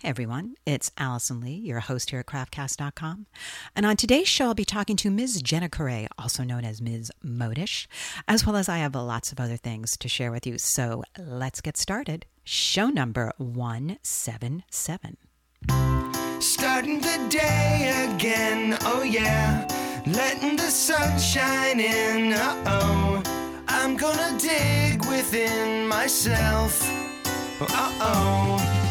Hey everyone, it's Alison Lee, your host here at craftcast.com. And on today's show, I'll be talking to Ms. Jenna Correa, also known as Ms. Modish, as well as I have lots of other things to share with you. So let's get started. Show number 177. Starting the day again, oh yeah. Letting the sun shine in, uh oh. I'm gonna dig within myself, uh oh.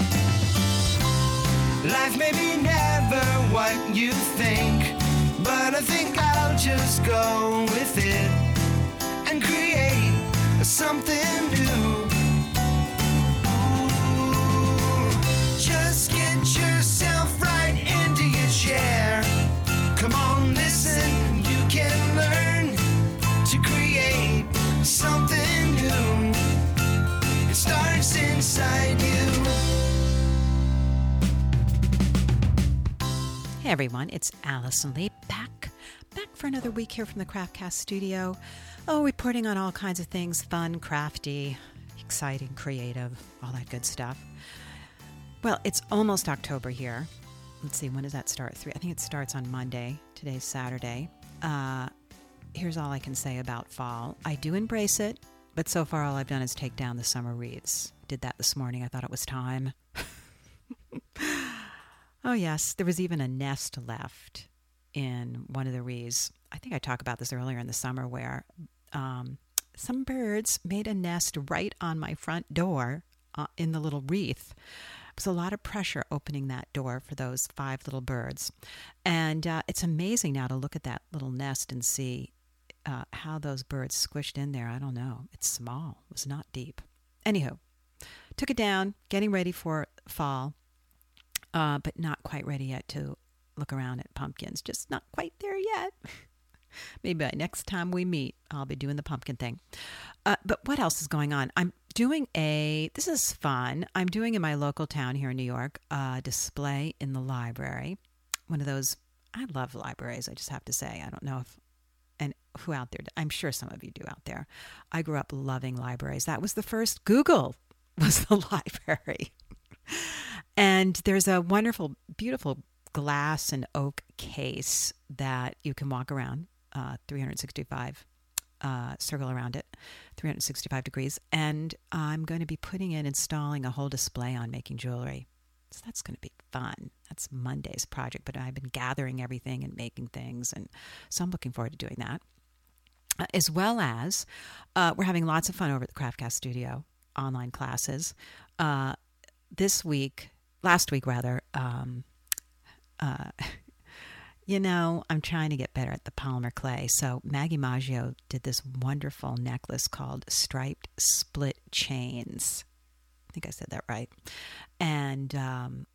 Life may be never what you think, but I think I'll just go with it and create something new. Just get yourself right into your chair. Come on, listen, you can learn to create something new. It starts inside Everyone, it's Alison Lee back, back for another week here from the Craftcast studio. Oh, reporting on all kinds of things fun, crafty, exciting, creative, all that good stuff. Well, it's almost October here. Let's see, when does that start? Three. I think it starts on Monday. Today's Saturday. Uh, here's all I can say about fall. I do embrace it, but so far all I've done is take down the summer wreaths. Did that this morning. I thought it was time. Oh, yes. There was even a nest left in one of the wreaths. I think I talked about this earlier in the summer where um, some birds made a nest right on my front door uh, in the little wreath. It was a lot of pressure opening that door for those five little birds. And uh, it's amazing now to look at that little nest and see uh, how those birds squished in there. I don't know. It's small, it was not deep. Anywho, took it down, getting ready for fall uh, but not quite ready yet to look around at pumpkins. Just not quite there yet. Maybe by next time we meet, I'll be doing the pumpkin thing. Uh, but what else is going on? I'm doing a, this is fun. I'm doing in my local town here in New York a display in the library. One of those, I love libraries, I just have to say. I don't know if, and who out there, I'm sure some of you do out there. I grew up loving libraries. That was the first Google, was the library. And there's a wonderful, beautiful glass and oak case that you can walk around uh, 365 uh, circle around it 365 degrees. And i'm going to be putting in installing a whole display on making jewelry. So that's going to be fun. That's monday's project but i've been gathering everything and making things and so i'm looking forward to doing that. Uh, as well as uh, we're having lots of fun over at the craftcast studio online classes. Uh, this week last week rather, um, uh, you know, I'm trying to get better at the polymer clay. So Maggie Maggio did this wonderful necklace called Striped Split Chains. I think I said that right. And um,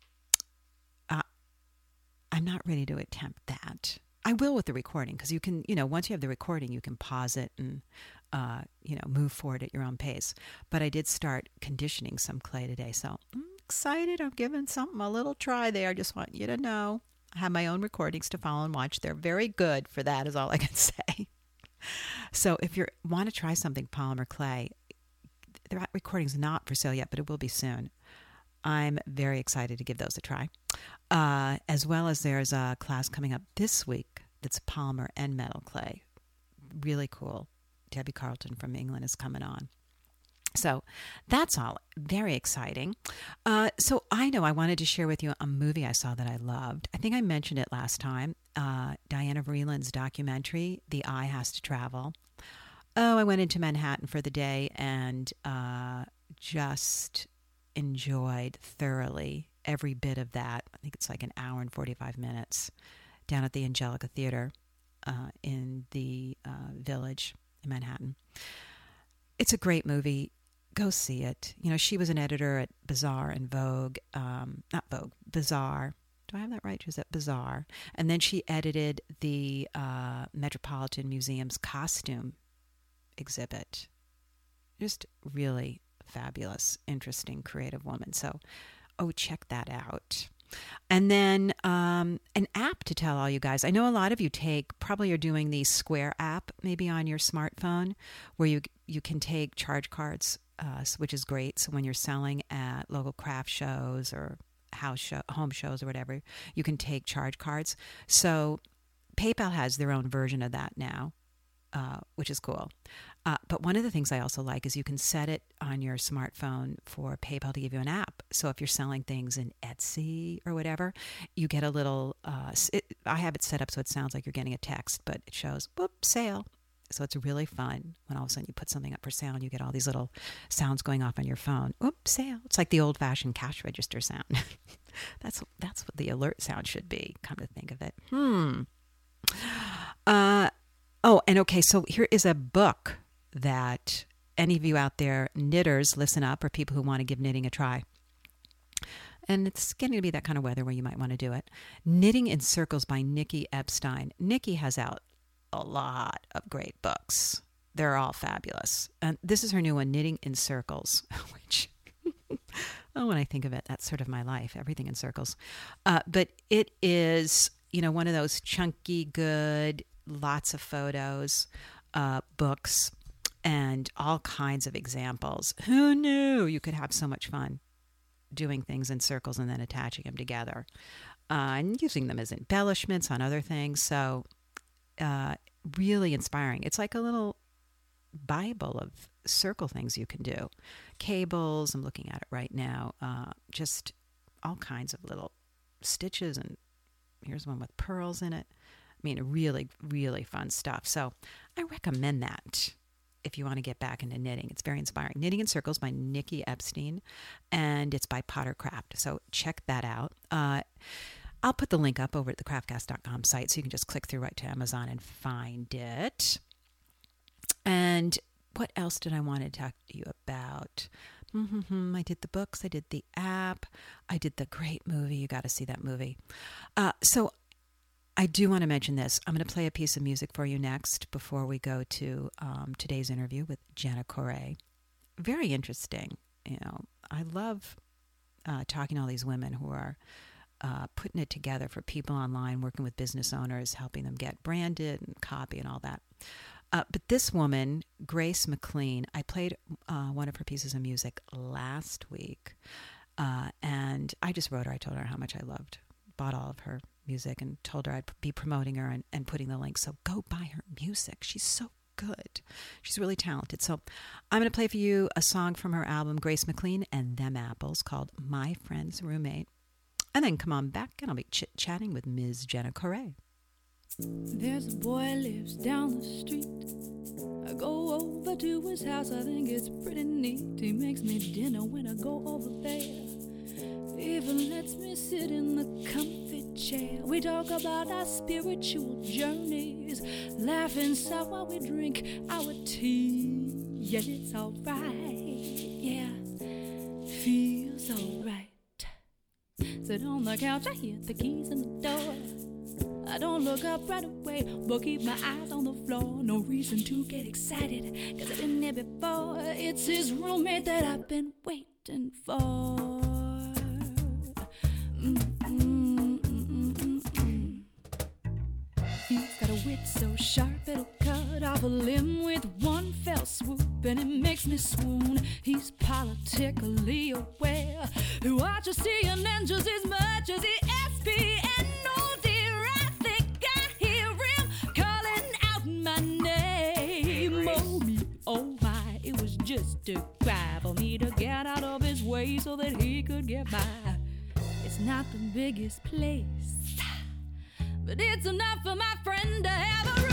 I'm not ready to attempt that. I will with the recording because you can, you know, once you have the recording, you can pause it and, uh, you know, move forward at your own pace. But I did start conditioning some clay today. So mm, excited. I'm giving something a little try there. I just want you to know. I have my own recordings to follow and watch. They're very good for that, is all I can say. So if you want to try something polymer clay, the recording's not for sale yet, but it will be soon. I'm very excited to give those a try. Uh, as well as there's a class coming up this week that's polymer and metal clay. Really cool. Debbie Carlton from England is coming on. So that's all very exciting. Uh, so I know I wanted to share with you a movie I saw that I loved. I think I mentioned it last time. Uh, Diana Vreeland's documentary, The Eye Has to Travel. Oh, I went into Manhattan for the day and uh, just enjoyed thoroughly every bit of that. I think it's like an hour and 45 minutes down at the Angelika Theater uh, in the uh, village in Manhattan. It's a great movie go see it. You know, she was an editor at Bazaar and Vogue, um, not Vogue, Bazaar. Do I have that right? She was at Bazaar. And then she edited the uh, Metropolitan Museum's costume exhibit. Just really fabulous, interesting, creative woman. So, oh, check that out. And then um, an app to tell all you guys. I know a lot of you take probably you're doing the Square app maybe on your smartphone, where you you can take charge cards uh, which is great. So when you're selling at local craft shows or house show, home shows or whatever, you can take charge cards. So PayPal has their own version of that now, uh, which is cool. Uh, but one of the things I also like is you can set it on your smartphone for PayPal to give you an app. So if you're selling things in Etsy or whatever, you get a little. Uh, it, I have it set up so it sounds like you're getting a text, but it shows whoop sale. So it's really fun when all of a sudden you put something up for sale and you get all these little sounds going off on your phone. Whoop sale! It's like the old-fashioned cash register sound. that's that's what the alert sound should be. Come to think of it. Hmm. Uh, oh, and okay, so here is a book that any of you out there, knitters, listen up, or people who want to give knitting a try. And it's getting to be that kind of weather where you might want to do it. Knitting in Circles by Nicky Epstein. Nicky has out a lot of great books. They're all fabulous. And this is her new one, Knitting in Circles, which, oh, when I think of it, that's sort of my life, everything in circles. Uh, but it is, you know, one of those chunky, good, lots of photos uh, books and all kinds of examples. Who knew you could have so much fun doing things in circles and then attaching them together uh, and using them as embellishments on other things? So, uh, really inspiring. It's like a little Bible of circle things you can do. Cables, I'm looking at it right now. Uh, just all kinds of little stitches, and here's one with pearls in it. I mean, really, really fun stuff. So I recommend that if you want to get back into knitting. It's very inspiring. Knitting in Circles by Nicky Epstein, and it's by Potter Craft. So check that out. Uh, I'll put the link up over at the craftcast.com site so you can just click through right to Amazon and find it. And what else did I want to talk to you about? Mm-hmm. I did the books, I did the app, I did the great movie. You got to see that movie. Uh, so I do want to mention this. I'm going to play a piece of music for you next before we go to um, today's interview with Jenna Correa. Very interesting. You know, I love uh, talking to all these women who are uh, putting it together for people online, working with business owners, helping them get branded and copy and all that. Uh, but this woman, Grace McLean, I played uh, one of her pieces of music last week, uh, and I just wrote her. I told her how much I loved, bought all of her music and told her I'd be promoting her and, and putting the link. So go buy her music. She's so good. She's really talented. So I'm going to play for you a song from her album, Grace McLean and Them Apples, called My Friend's Roommate. And then come on back and I'll be chit chatting with Ms. Jenna Correa. There's a boy lives down the street. I go over to his house, I think it's pretty neat. He makes me dinner when I go over there. Even lets me sit in the comfy chair. We talk about our spiritual journeys, laugh inside while we drink our tea. Yeah, it's alright. Yeah, feels alright. Sit on the couch, I hear the keys in the door. I don't look up right away, but keep my eyes on the floor. No reason to get excited, cause I've been there before. It's his roommate that I've been waiting for. He's got a wit so sharp it'll cut off a limb with one fell swoop, and it makes me swoon. He's politically aware. He watches CNN just as much as he ESPN. Oh dear, I think I hear him calling out my name. Oh me, oh my, it was just a cry for me to get out of his way so that he could get by. It's not the biggest place, but it's enough for my friend to have a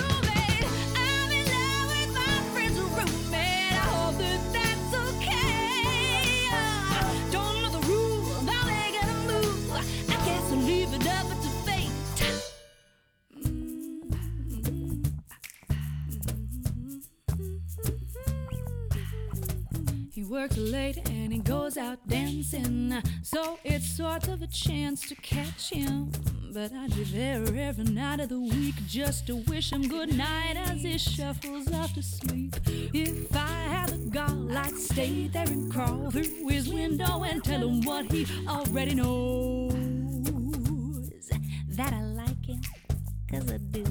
works late and he goes out dancing, so it's sort of a chance to catch him. But I'd be there every night of the week just to wish him good night as he shuffles off to sleep. If I had the gall, I'd stay there and crawl through his window and tell him what he already knows. That I like him, cause I do.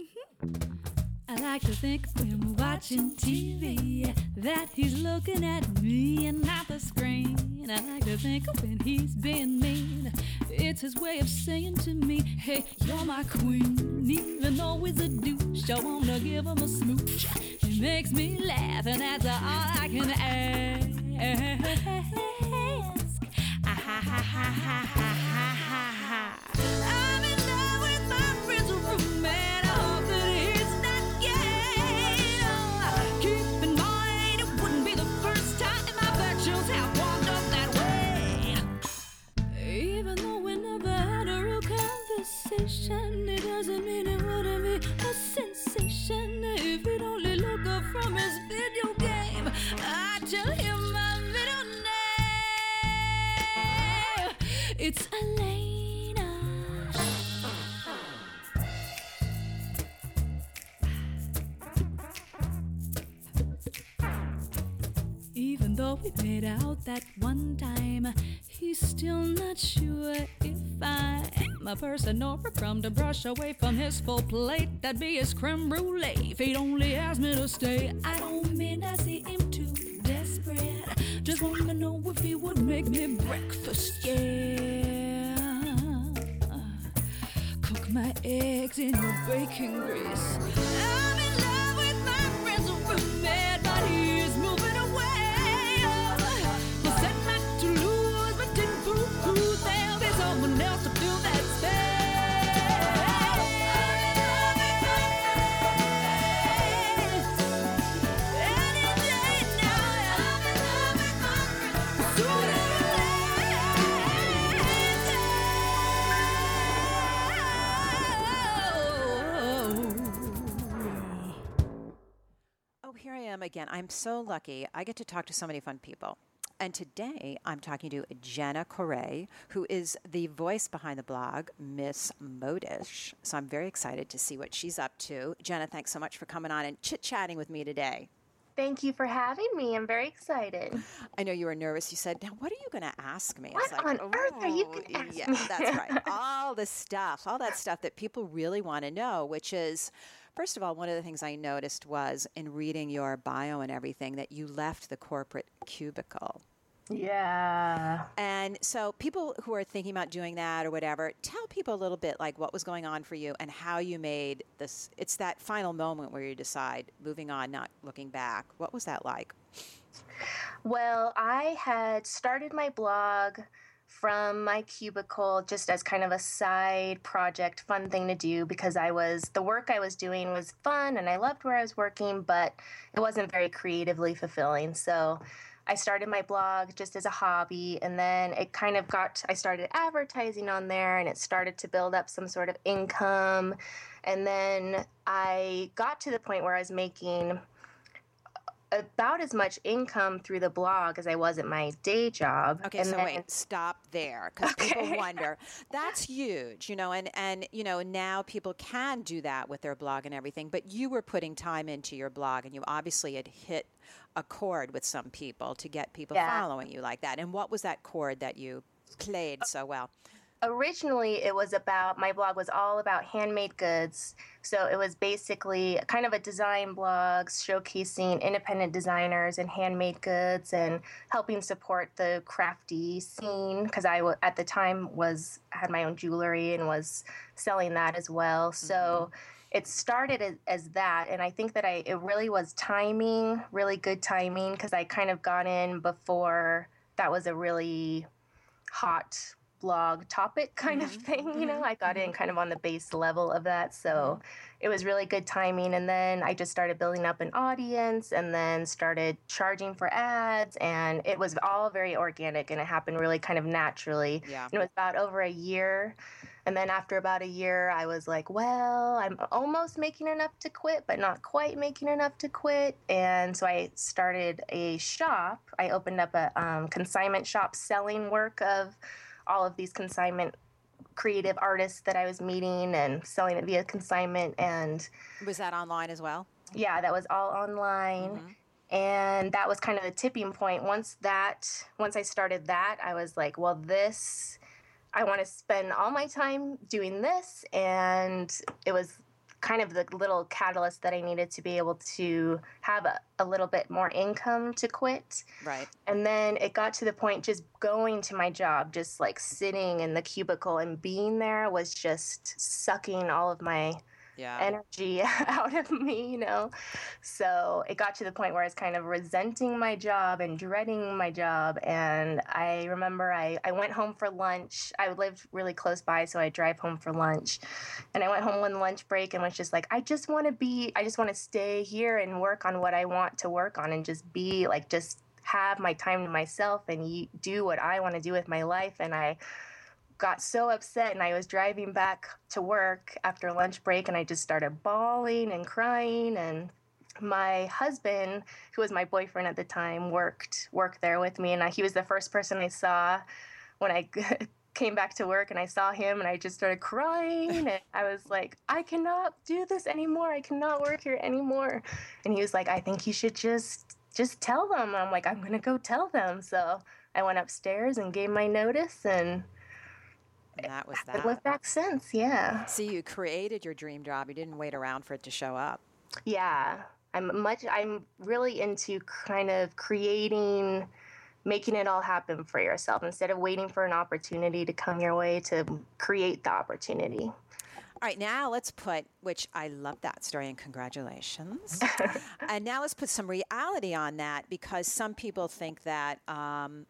Mm-hmm. I like to think when we're watching TV that he's looking at me and not the screen. I like to think when he's being mean it's his way of saying to me, Hey, you're my queen. Even though he's a douche, I wanna give him a smooch. He makes me laugh, and that's all I can ask. Ah, ha, ha, ha, ha, It's Elena. Even though we made out that one time, he's still not sure if I'm a person or a crumb to brush away from his full plate. That'd be his creme brulee if he'd only asked me to stay. I don't mean I see him too. Just want to know if he would make me breakfast, yeah. Cook my eggs in your baking grease. I'm again. I'm so lucky. I get to talk to so many fun people. And today I'm talking to Jenna Correa, who is the voice behind the blog Miss Modish. So I'm very excited to see what she's up to. Jenna, thanks so much for coming on and chit chatting with me today. Thank you for having me. I'm very excited. I know you were nervous. You said, "Now, what are you going to ask me?" What on earth are you oh, gonna ask Yeah, me?" that's right. All the stuff, all that stuff that people really want to know. Which is, first of all, one of the things I noticed was in reading your bio and everything that you left the corporate cubicle. Yeah. And so, people who are thinking about doing that or whatever, tell people a little bit like what was going on for you and how you made this. It's that final moment where you decide moving on, not looking back. What was that like? Well, I had started my blog from my cubicle just as kind of a side project, fun thing to do because I was the work I was doing was fun and I loved where I was working, but it wasn't very creatively fulfilling. So I started my blog just as a hobby and then it kind of got I started advertising on there and it started to build up some sort of income and then I got to the point where I was making about as much income through the blog as I was at my day job. Okay, and so then, wait, stop there because people Okay. wonder. That's huge, you know, and and you know now people can do that with their blog and everything. But you were putting time into your blog, and you obviously had hit a chord with some people to get people Yeah. following you like that. And what was that chord that you played so well? Originally it was about my blog was all about handmade goods. So it was basically kind of a design blog showcasing independent designers and handmade goods and helping support the crafty scene because i w- at the time was had my own jewelry and was selling that as well. So mm-hmm. it started as, as that and i think that i it really was timing really good timing because i kind of got in before that was a really hot blog topic kind of mm-hmm, thing you know mm-hmm, i got in mm-hmm. kind of on the base level of that so it was really good timing and then i just started building up an audience and then started charging for ads and it was all very organic and it happened really kind of naturally Yeah. and it was about over a year and then after about a year i was like well i'm almost making enough to quit but not quite making enough to quit and so i started a shop. I opened up a um, consignment shop selling work of all of these consignment creative artists that i was meeting and selling it via consignment and Was that online as well? yeah that was all online. Mm-hmm. And that was kind of the tipping point. Once that once i started that i was like well this i want to spend all my time doing this. And it was kind of the little catalyst that I needed to be able to have a, a little bit more income to quit. Right. And then it got to the point just going to my job, just like sitting in the cubicle and being there was just sucking all of my Yeah. energy out of me, you know? So it got to the point where I was kind of resenting my job and dreading my job. And I remember I, I went home for lunch. I lived really close by, so I drive home for lunch. And I went home on lunch break and was just like, I just want to be, I just want to stay here and work on what I want to work on and just be like, just have my time to myself and do what I want to do with my life. And I, got so upset and I was driving back to work after lunch break and I just started bawling and crying and my husband who was my boyfriend at the time worked worked there with me and I, he was the first person I saw when I came back to work and I saw him and I just started crying and I was like I cannot do this anymore. I cannot work here anymore. And he was like I think you should just just tell them. And I'm like I'm to go tell them. So I went upstairs and gave my notice and And that was that. lived back since, yeah. See, you created your dream job. You didn't wait around for it to show up. Yeah. I'm much I'm really into kind of creating making it all happen for yourself instead of waiting for an opportunity to come your way to create the opportunity. All right, now let's put, which I love that story and congratulations. and now let's put some reality on that because some people think that, um,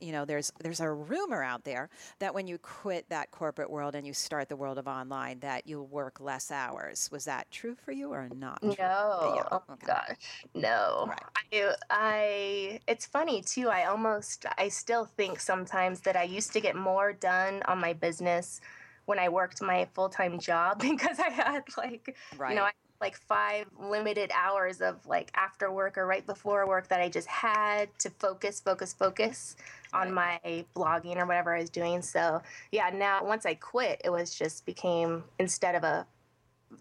you know, there's there's a rumor out there that when you quit that corporate world and you start the world of online, that you'll work less hours. Was that true for you or not? No. Yeah, Oh okay. gosh. No. Right. I I it's funny too. I almost I still think sometimes that I used to get more done on my business when I worked my full-time job because I had like Right. you know, I like five limited hours of like after work or right before work that I just had to focus, focus, focus on my blogging or whatever I was doing. So yeah, now once I quit, it was just became instead of a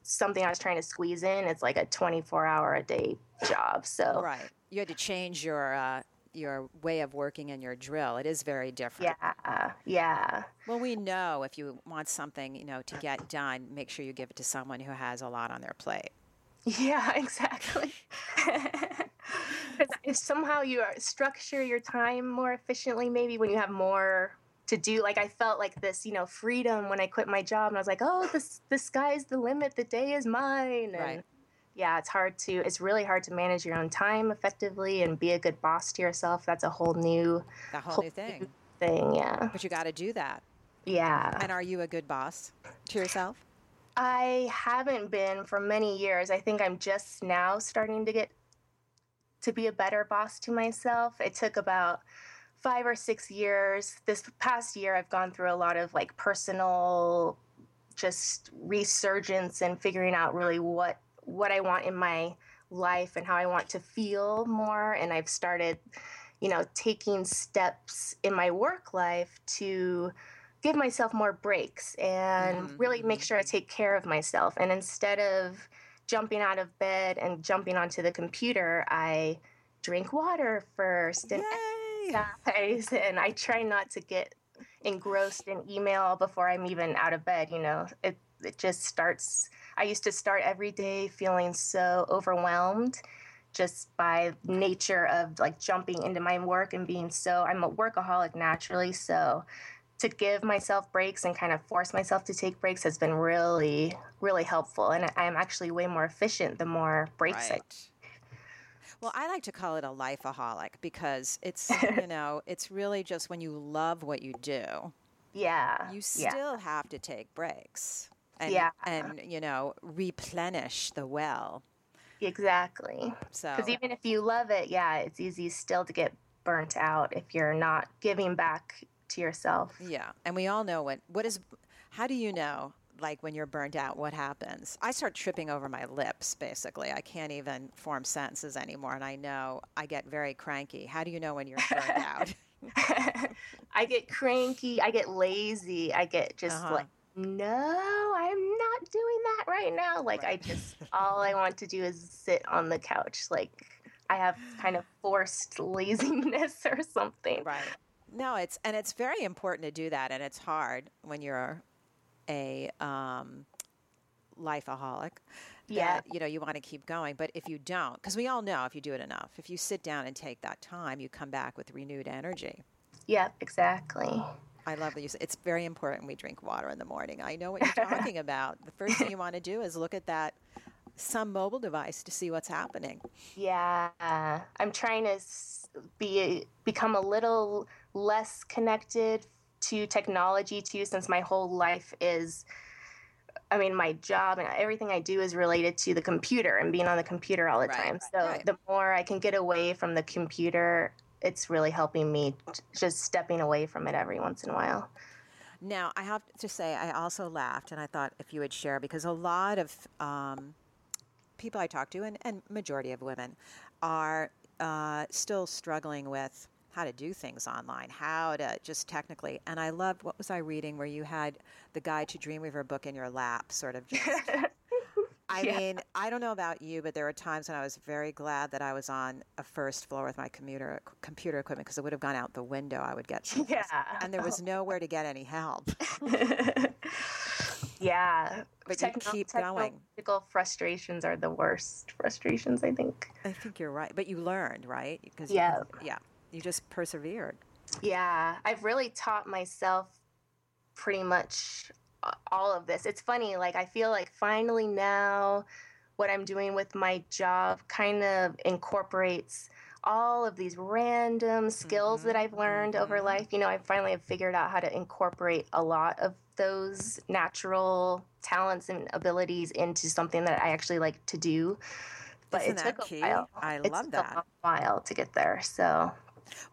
something I was trying to squeeze in, it's like a 24 hour a day job. So Right. You had to change your uh, your way of working and your drill. It is very different. yeah, yeah. Well, we know if you want something, you know, to get done, make sure you give it to someone who has a lot on their plate. Yeah, exactly. if somehow you are- structure your time more efficiently, maybe when you have more to do. Like I felt like this, you know, freedom when I quit my job, and I was like, oh, this the sky's the limit. The day is mine. And Right. Yeah, it's hard to. It's really hard to manage your own time effectively and be a good boss to yourself. That's a whole new The whole Whole new thing. thing. Yeah, But you got to do that. yeah. And are you a good boss to yourself? I haven't been for many years. I think I'm just now starting to get to be a better boss to myself. It took about five or six years. This past year, I've gone through a lot of like personal just resurgence and figuring out really what what I want in my life and how I want to feel more and I've started you know taking steps in my work life to give myself more breaks and Mhm, really make sure I take care of myself and instead of jumping out of bed and jumping onto the computer I drink water first and Yay! exercise and I try not to get engrossed in email before I'm even out of bed, you know. It it just starts I used to start every day feeling so overwhelmed just by nature of like jumping into my work and being so I'm a workaholic naturally, so to give myself breaks and kind of force myself to take breaks has been really really helpful and I'm actually way more efficient the more breaks I Right. Well, I like to call it a lifeaholic because it's, you know, it's really just when you love what you do, yeah. you yeah. still have to take breaks. And, Yeah. and you know replenish the well. Exactly. So Because even if you love it, yeah, it's easy still to get burnt out if you're not giving back to yourself. Yeah, and we all know what what is. How do you know, like when you're burnt out, what happens? I start tripping over my lips. Basically, I can't even form sentences anymore, and I know I get very cranky. How do you know when you're burnt out? I get cranky. I get lazy. I get just Uh-huh. like, no, I'm not doing that right now. Like, I just, all I want to do is sit on the couch. Like, I have kind of forced laziness or something. right. No, it's and it's very important to do that, and it's hard when you're a um, lifeaholic. Yeah. That, you know, you want to keep going. But if you don't, because we all know if you do it enough, if you sit down and take that time, you come back with renewed energy. Yep, exactly. I love that you say it's very important we drink water in the morning. I know what you're talking about. The first thing you want to do is look at that some mobile device to see what's happening. Yeah, I'm trying to be become a little less connected to technology too, since my whole life is. I mean, my job and everything I do is related to the computer and being on the computer all the Right, time. So right. the more I can get away from the computer, it's really helping me t- just stepping away from it every once in a while. Now, I have to say, I also laughed, and I thought if you would share, because a lot of um, people I talk to, and, and majority of women, are uh, still struggling with how to do things online, how to just technically. And I loved what was I reading where you had the Guide to Dreamweaver book in your lap, sort of just. I Yeah. mean, I don't know about you, but there were times when I was very glad that I was on a first floor with my computer computer equipment because it would have gone out the window. I would get Yeah. and there was nowhere to get any help. yeah. But you keep going. Technological frustrations are the worst frustrations, I think. I think you're right, but you learned, right? Because Yeah. you, yeah, you just persevered. Yeah, I've really taught myself pretty much all of this. It's funny, like, I feel like finally now what I'm doing with my job kind of incorporates all of these random skills that mm-hmm, I've learned over mm-hmm. life. You know, I finally have figured out how to incorporate a lot of those natural talents and abilities into something that I actually like to do. But Isn't it took key? a while. I It love took that. a while to get there. So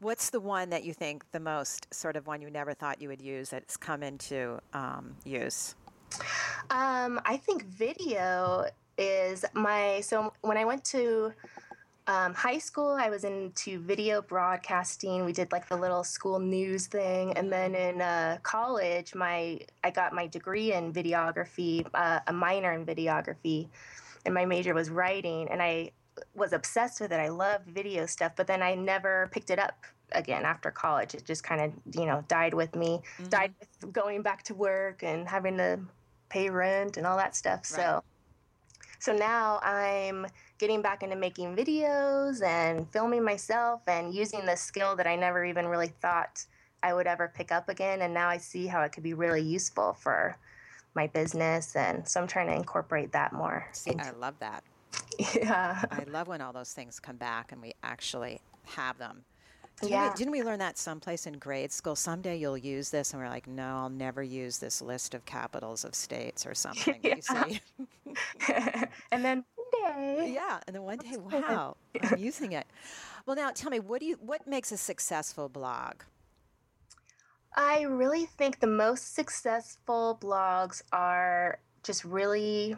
What's the one that you think the most sort of one you never thought you would use that's come into um, use? Um, I think video is my so when I went to um, high school, I was into video broadcasting. We did like the little school news thing, and then in uh, college, my I got my degree in videography, uh, a minor in videography, and my major was writing, and I was obsessed with it. I loved video stuff, but then I never picked it up again after college. It just kind of you know died with me, died mm-hmm. with going back to work and having to pay rent and all that stuff. So, so now I'm getting back into making videos and filming myself and using the skill that I never even really thought I would ever pick up again. And now I see how it could be really useful for my business. And so I'm trying to incorporate that more. See, I love that. yeah. I love when all those things come back and we actually have them. Didn't, Yeah. we, didn't we learn that someplace in grade school? Someday you'll use this, and we're like, no, I'll never use this list of capitals of states or something. You see? and then one day. yeah, and then one day, wow, I'm using it. Well, now tell me, what do you? What makes a successful blog? I really think the most successful blogs are just really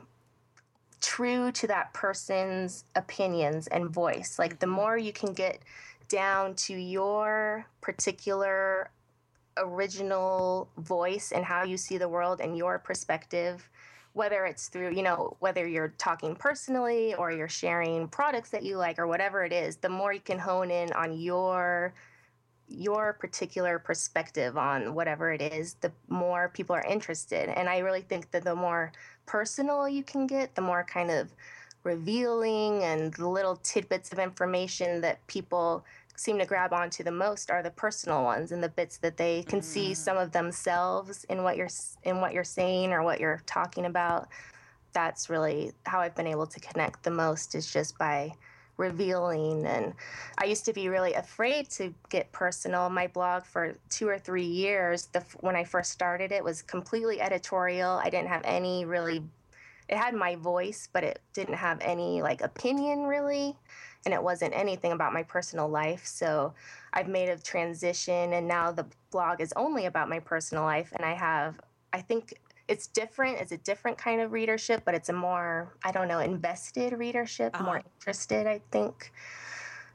true to that person's opinions and voice. Like the mm-hmm. more you can get down to your particular original voice and how you see the world and your perspective whether it's through you know whether you're talking personally or you're sharing products that you like or whatever it is the more you can hone in on your your particular perspective on whatever it is, the more people are interested. And I really think that the more personal you can get, the more kind of revealing and the little tidbits of information that people seem to grab onto the most are the personal ones and the bits that they can see mm. some of themselves in what you're in what you're saying or what you're talking about. That's really how I've been able to connect the most is just by revealing and i used to be really afraid to get personal. My blog for two or three years the, when i first started it was completely editorial. I didn't have any really it had my voice but it didn't have any like opinion really and it wasn't anything about my personal life. So i've made a transition and now the blog is only about my personal life and i have i think it's different it's a different kind of readership but it's a more i don't know invested readership Uh-huh. more interested i think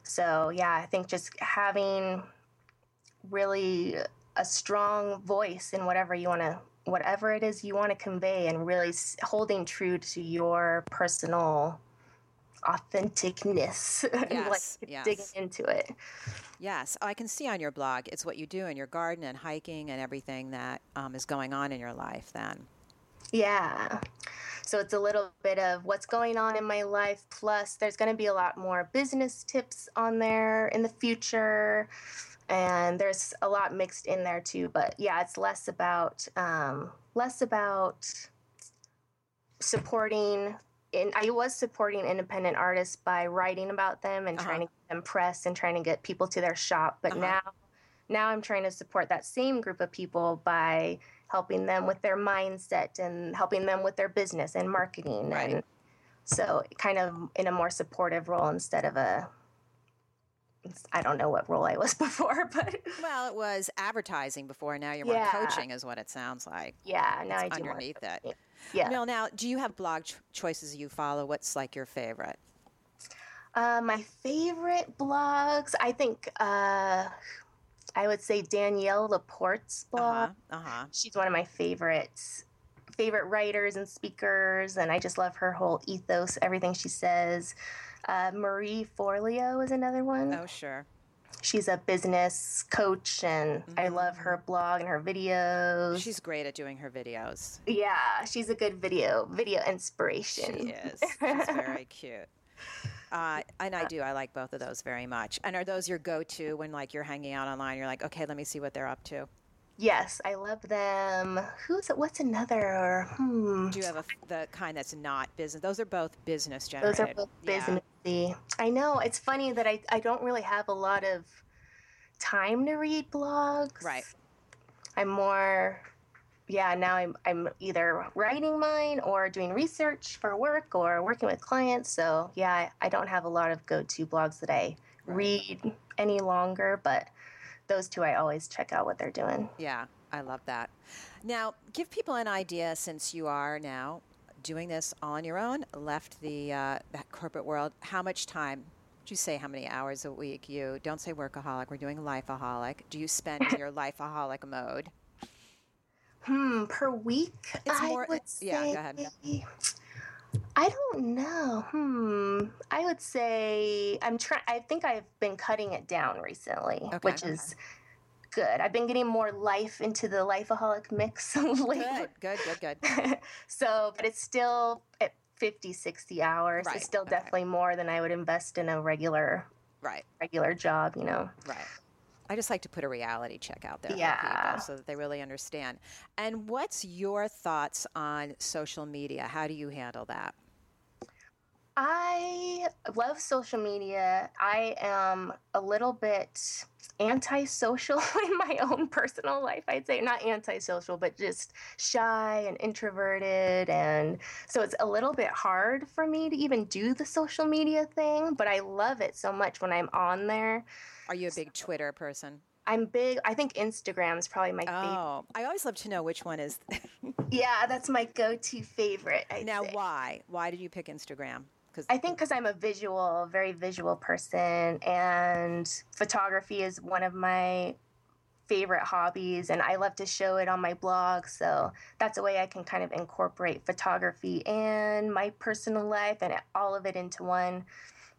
so yeah i think just having really a strong voice in whatever you want to whatever it is you want to convey and really holding true to your personal authenticness and Yes, like yes. digging into it Yes, I can see on your blog. It's what you do in your garden and hiking and everything that um, is going on in your life. Then, Yeah. So it's a little bit of what's going on in my life. Plus, there's going to be a lot more business tips on there in the future. And there's a lot mixed in there too. But yeah, it's less about um, less about supporting. In, I was supporting independent artists by writing about them and Uh-huh. trying to get them press and trying to get people to their shop. But Uh-huh. now, now I'm trying to support that same group of people by helping them with their mindset and helping them with their business and marketing Right. and so kind of in a more supportive role instead of a I don't know what role I was before, but Well, it was advertising before. Now you're more Yeah. coaching, is what it sounds like. yeah, now I It's do more underneath it. Yeah. Well, now, do you have blog ch- choices you follow? What's like your favorite? Uh, my favorite blogs, I think uh, I would say Danielle LaPorte's blog. Uh huh. Uh huh. She's one of my favorites, favorite writers and speakers, and I just love her whole ethos, everything she says. Uh, Marie Forleo is another one. Oh, sure. She's a business coach, and I love her blog and her videos. She's great at doing her videos. yeah, she's a good video video inspiration. She is. She's very cute. Uh, and I do. I like both of those very much. And are those your go-to when like you're hanging out online? You're like, okay, let me see what they're up to. Yes, I love them. Who's what's another? Hmm. Do you have a, the kind that's not business? Those are both business generated. Those are both Yeah. I know. It's funny that I, I don't really have a lot of time to read blogs. Right. I'm more yeah, now I'm I'm either writing mine or doing research for work or working with clients. So yeah, I, I don't have a lot of go-to blogs that I read any longer, but those two I always check out what they're doing. Yeah, I love that. Now, give people an idea since you are now doing this all on your own, left the uh, that corporate world. How much time? Would you say how many hours a week you don't say workaholic? We're doing lifeaholic. Do you spend your lifeaholic mode? Hmm, per week? It's I more- would yeah, go ahead. I don't know. Hmm. I would say I'm trying. I think I've been cutting it down recently, Okay. which is good. I've been getting more life into the lifeaholic mix lately. Good, good, good, good. so, but it's still at 50, 60 hours. Right, It's still okay. definitely more than I would invest in a regular Right, regular job. You know. right. I just like to put a reality check out there for Yeah. people so that they really understand. And what's your thoughts on social media? How do you handle that? I love social media. I am a little bit antisocial in my own personal life, I'd say. Not antisocial, but just shy and introverted. And so it's a little bit hard for me to even do the social media thing, but I love it so much when I'm on there. Are you a big Twitter person? I'm big, I think Instagram is probably my favorite. Oh, I always love to know which one is. Yeah, that's my go to favorite. I'd now, say. why? Why did you pick Instagram? Because I think because I'm a visual, very visual person, and photography is one of my favorite hobbies, and I love to show it on my blog. So that's a way I can kind of incorporate photography and my personal life and all of it into one.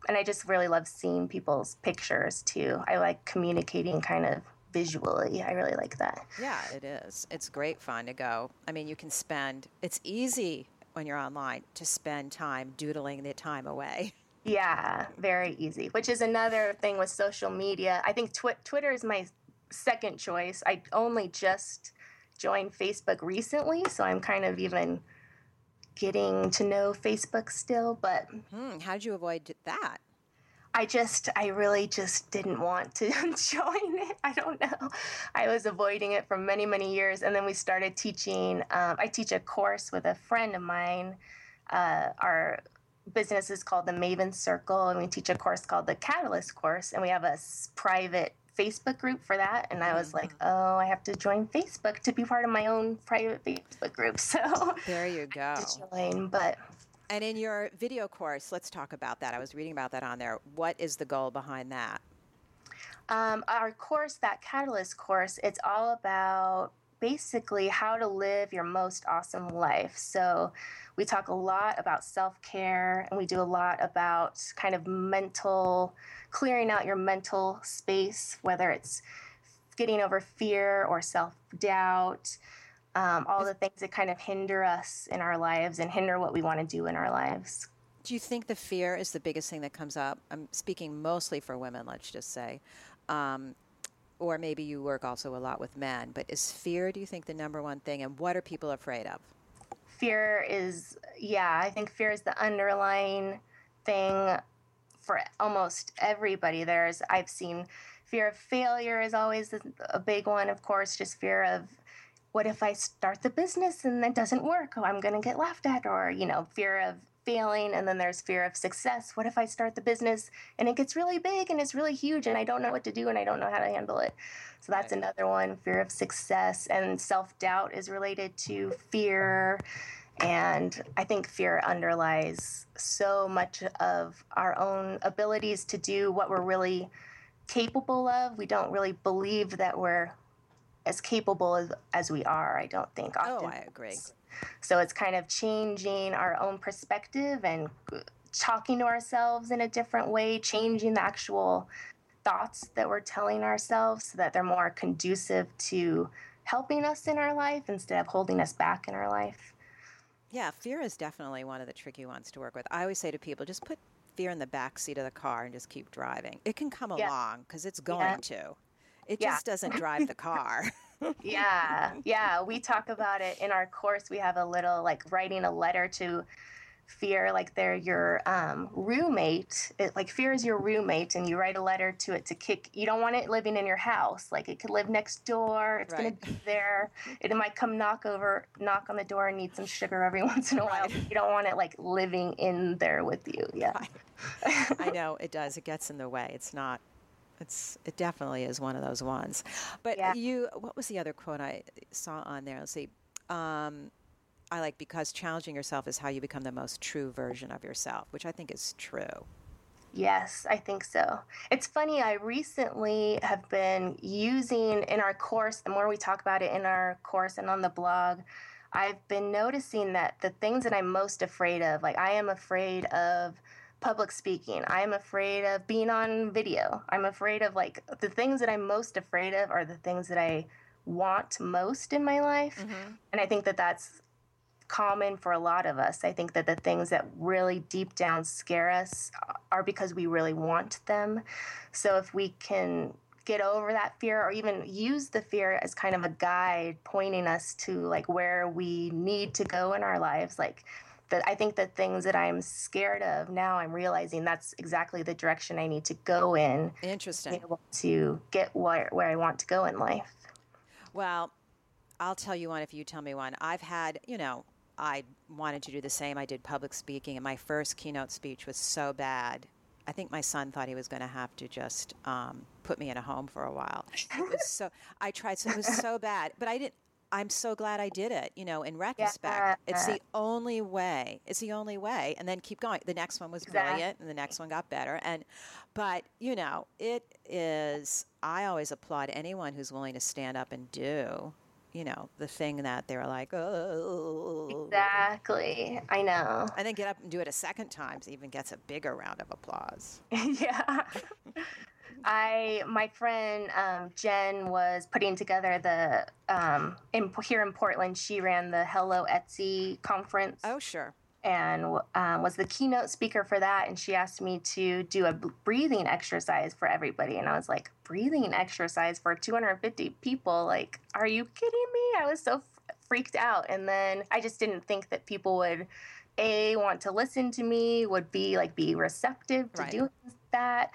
And I just really love seeing people's pictures too. I like communicating kind of visually. I really like that. Yeah, it is. It's great fun to go. I mean, you can spend, it's easy when you're online to spend time doodling the time away. Yeah, very easy. Which is another thing with social media. I think twi- Twitter is my second choice. I only just joined Facebook recently, so I'm kind of even getting to know Facebook still, but Hmm, how'd you avoid that? I just, I really just didn't want to join it. I don't know. I was avoiding it for many, many years. And then we started teaching. Um, I teach a course with a friend of mine. Uh, our business is called the Maven Circle, and we teach a course called the Catalyst course. And we have a private Facebook group for that. And I was like, oh, I have to join Facebook to be part of my own private Facebook group. So There you go. to join, but And in your video course, let's talk about that. I was reading about that on there. What is the goal behind that? Um, our course, that Catalyst course, it's all about basically how to live your most awesome life. So we talk a lot about self care and we do a lot about kind of mental, clearing out your mental space, whether it's getting over fear or self doubt. Um, all the things that kind of hinder us in our lives and hinder what we want to do in our lives. Do you think the fear is the biggest thing that comes up? I'm speaking mostly for women, let's just say. Um, or maybe you work also a lot with men, but is fear, do you think, the number one thing? And what are people afraid of? Fear is, yeah, I think fear is the underlying thing for almost everybody. There's, I've seen fear of failure is always a big one, of course, just fear of what if I start the business and it doesn't work? Oh, I'm going to get laughed at, or, you know, fear of failing. And then there's fear of success. What if I start the business and it gets really big and it's really huge and I don't know what to do and I don't know how to handle it? So that's right. another one fear of success. And self doubt is related to fear. And I think fear underlies so much of our own abilities to do what we're really capable of. We don't really believe that we're as capable as, as we are, I don't think. Often. Oh, I agree. So it's kind of changing our own perspective and talking to ourselves in a different way, changing the actual thoughts that we're telling ourselves so that they're more conducive to helping us in our life instead of holding us back in our life. Yeah, fear is definitely one of the tricky ones to work with. I always say to people, just put fear in the back seat of the car and just keep driving. It can come yeah. along because it's going yeah. to. It yeah. just doesn't drive the car. yeah, yeah. We talk about it in our course. We have a little like writing a letter to fear, like they're your um, roommate. It, like fear is your roommate, and you write a letter to it to kick. You don't want it living in your house. Like it could live next door. It's right. gonna be there. It might come knock over, knock on the door, and need some sugar every once in a while. You don't want it like living in there with you. Yeah. Right. I know it does. It gets in the way. It's not it's it definitely is one of those ones. But yeah. you, what was the other quote I saw on there? Let's see. Um, I like because challenging yourself is how you become the most true version of yourself, which I think is true. Yes, I think so. It's funny, I recently have been using in our course, the more we talk about it in our course and on the blog, I've been noticing that the things that I'm most afraid of, like I am afraid of public speaking. I'm afraid of being on video. I'm afraid of like the things that I'm most afraid of are the things that I want most in my life. Mm-hmm. And I think that that's common for a lot of us. I think that the things that really deep down scare us are because we really want them. So if we can get over that fear or even use the fear as kind of a guide pointing us to like where we need to go in our lives like that I think the things that I'm scared of now, I'm realizing that's exactly the direction I need to go in. Interesting. To, to get where, where I want to go in life. Well, I'll tell you one if you tell me one. I've had, you know, I wanted to do the same. I did public speaking, and my first keynote speech was so bad. I think my son thought he was going to have to just um, put me in a home for a while. It was so I tried, so it was so bad, but I didn't. I'm so glad I did it. You know, in retrospect, yeah. it's the only way. It's the only way. And then keep going. The next one was exactly. brilliant, and the next one got better. And, but you know, it is. I always applaud anyone who's willing to stand up and do. You know, the thing that they're like, oh. Exactly. I know. And then get up and do it a second time, so even gets a bigger round of applause. yeah. I my friend um, Jen was putting together the um, in, here in Portland. She ran the Hello Etsy conference. Oh, sure. And um, was the keynote speaker for that. And she asked me to do a breathing exercise for everybody. And I was like, breathing exercise for 250 people? Like, are you kidding me? I was so f- freaked out. And then I just didn't think that people would a want to listen to me, would be like be receptive to right. doing that.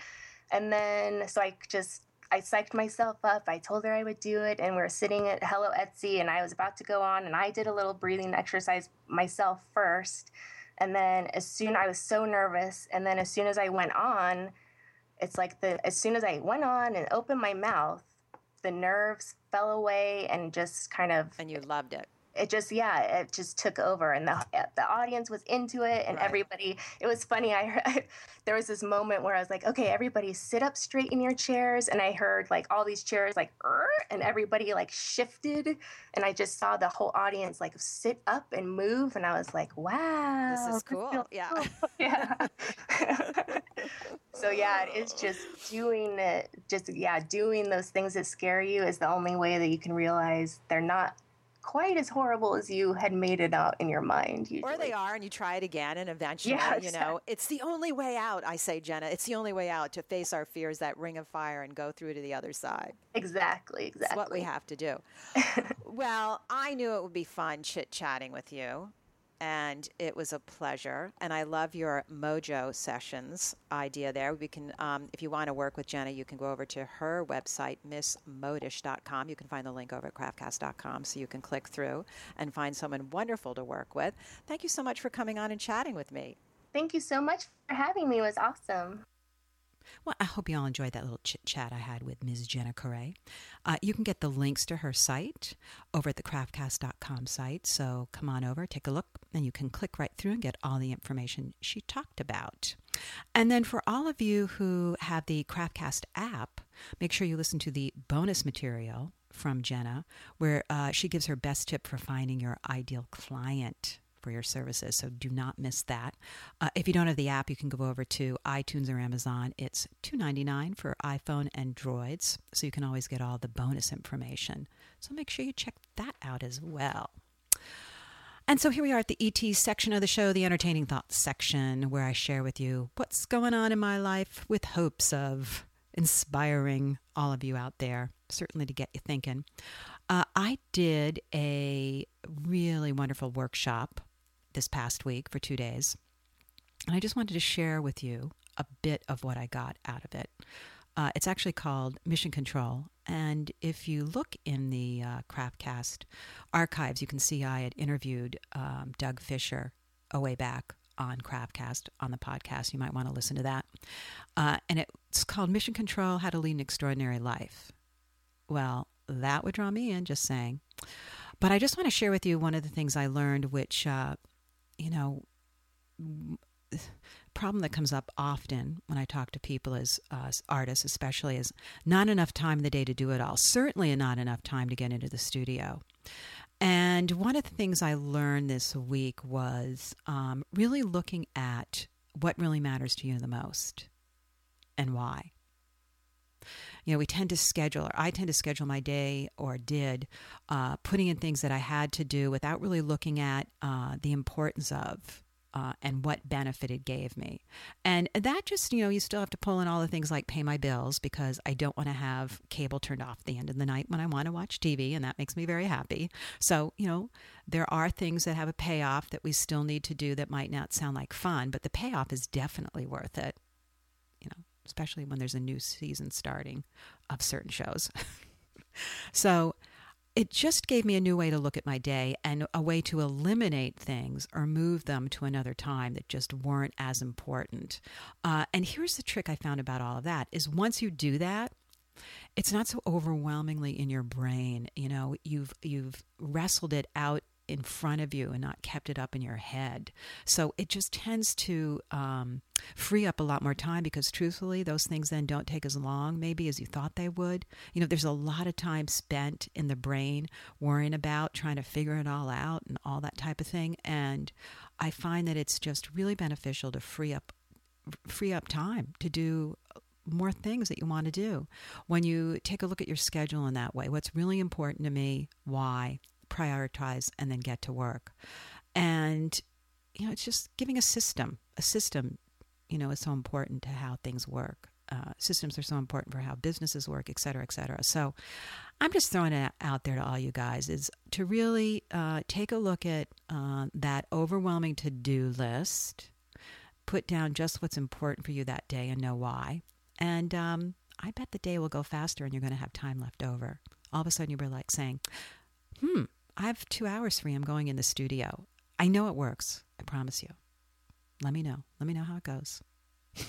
And then, so I just, I psyched myself up. I told her I would do it. And we are sitting at Hello Etsy, and I was about to go on, and I did a little breathing exercise myself first. And then, as soon I was so nervous, and then as soon as I went on, it's like the as soon as I went on and opened my mouth, the nerves fell away and just kind of. And you loved it it just yeah it just took over and the uh, the audience was into it and right. everybody it was funny I heard there was this moment where I was like okay everybody sit up straight in your chairs and I heard like all these chairs like and everybody like shifted and I just saw the whole audience like sit up and move and I was like wow this is cool yeah cool. yeah so yeah it is just doing it just yeah doing those things that scare you is the only way that you can realize they're not quite as horrible as you had made it out in your mind. Usually. Or they are, and you try it again, and eventually, Yeah, you know, it's the only way out. I say, Jenna, it's the only way out to face our fears, that ring of fire, and go through to the other side. Exactly, exactly. It's what we have to do. well, I knew it would be fun chit chatting with you, and it was a pleasure. And I love your Mojo sessions idea there. We can, um, if you want to work with Jenna, you can go over to her website, missmodish.com. You can find the link over at craftcast.com, so you can click through and find someone wonderful to work with. Thank you so much for coming on and chatting with me. Thank you so much for having me. It was awesome. Well, I hope you all enjoyed that little chit chat I had with Ms. Jenna Correa. Uh, you can get the links to her site over at the craftcast.com site. So come on over, take a look, and you can click right through and get all the information she talked about. And then for all of you who have the Craftcast app, make sure you listen to the bonus material from Jenna, where uh, she gives her best tip for finding your ideal client for your services. So do not miss that. Uh, if you don't have the app, you can go over to iTunes or Amazon. It's $2.99 for iPhone and Droids, so you can always get all the bonus information. So make sure you check that out as well. And so here we are at the ET section of the show, the entertaining thoughts section, where I share with you what's going on in my life with hopes of inspiring all of you out there, certainly to get you thinking. Uh, I did a really wonderful workshop this past week for two days. And I just wanted to share with you a bit of what I got out of it. Uh, it's actually called Mission Control. And if you look in the uh, archives, you can see I had interviewed um, Doug Fisher a way back on Craftcast on the podcast. You might want to listen to that. Uh, and it's called Mission Control How to Lead an Extraordinary Life. Well, that would draw me in, just saying. But I just want to share with you one of the things I learned, which uh, you know, problem that comes up often when I talk to people as uh, artists, especially, is not enough time in the day to do it all. Certainly, not enough time to get into the studio. And one of the things I learned this week was um, really looking at what really matters to you the most and why. You know, we tend to schedule, or I tend to schedule my day, or did, uh, putting in things that I had to do without really looking at uh, the importance of uh, and what benefit it gave me. And that just, you know, you still have to pull in all the things like pay my bills because I don't want to have cable turned off at the end of the night when I want to watch TV, and that makes me very happy. So, you know, there are things that have a payoff that we still need to do that might not sound like fun, but the payoff is definitely worth it, especially when there's a new season starting of certain shows. so, it just gave me a new way to look at my day and a way to eliminate things or move them to another time that just weren't as important. Uh, and here's the trick I found about all of that is once you do that, it's not so overwhelmingly in your brain. You know, you've you've wrestled it out in front of you and not kept it up in your head. So it just tends to um, free up a lot more time because truthfully, those things then don't take as long maybe as you thought they would. You know, there's a lot of time spent in the brain worrying about trying to figure it all out and all that type of thing. And I find that it's just really beneficial to free up free up time to do more things that you want to do. When you take a look at your schedule in that way, what's really important to me, why, prioritize, and then get to work. And, you know, it's just giving a system. A system, you know, is so important to how things work. Uh, systems are so important for how businesses work, et cetera, et cetera. So I'm just throwing it out there to all you guys is to really uh, take a look at uh, that overwhelming to do list, put down just what's important for you that day and know why. And um, I bet the day will go faster and you're going to have time left over. All of a sudden, you'll be like saying, hmm, I have two hours free. I'm going in the studio. I know it works. I promise you. Let me know. Let me know how it goes.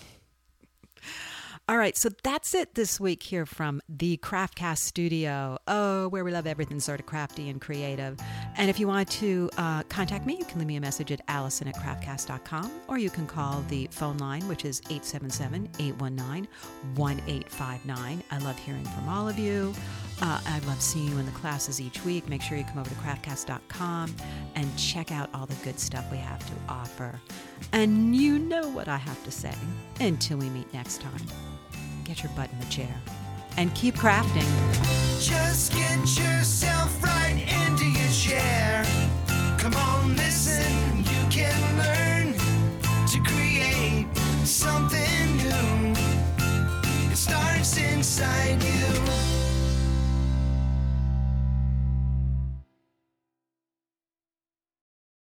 All right, so that's it this week here from the Craftcast studio. Oh, where we love everything sort of crafty and creative. And if you want to uh, contact me, you can leave me a message at alison at craftcast.com or you can call the phone line, which is 877 819 1859. I love hearing from all of you. Uh, I love seeing you in the classes each week. Make sure you come over to craftcast.com and check out all the good stuff we have to offer. And you know what I have to say until we meet next time. Get your butt in the chair and keep crafting. Just get yourself right into your chair. Come on, listen, you can learn to create something new. It starts inside you.